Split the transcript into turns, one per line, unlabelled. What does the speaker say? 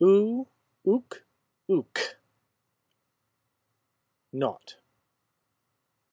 oo, ook, ook. Not.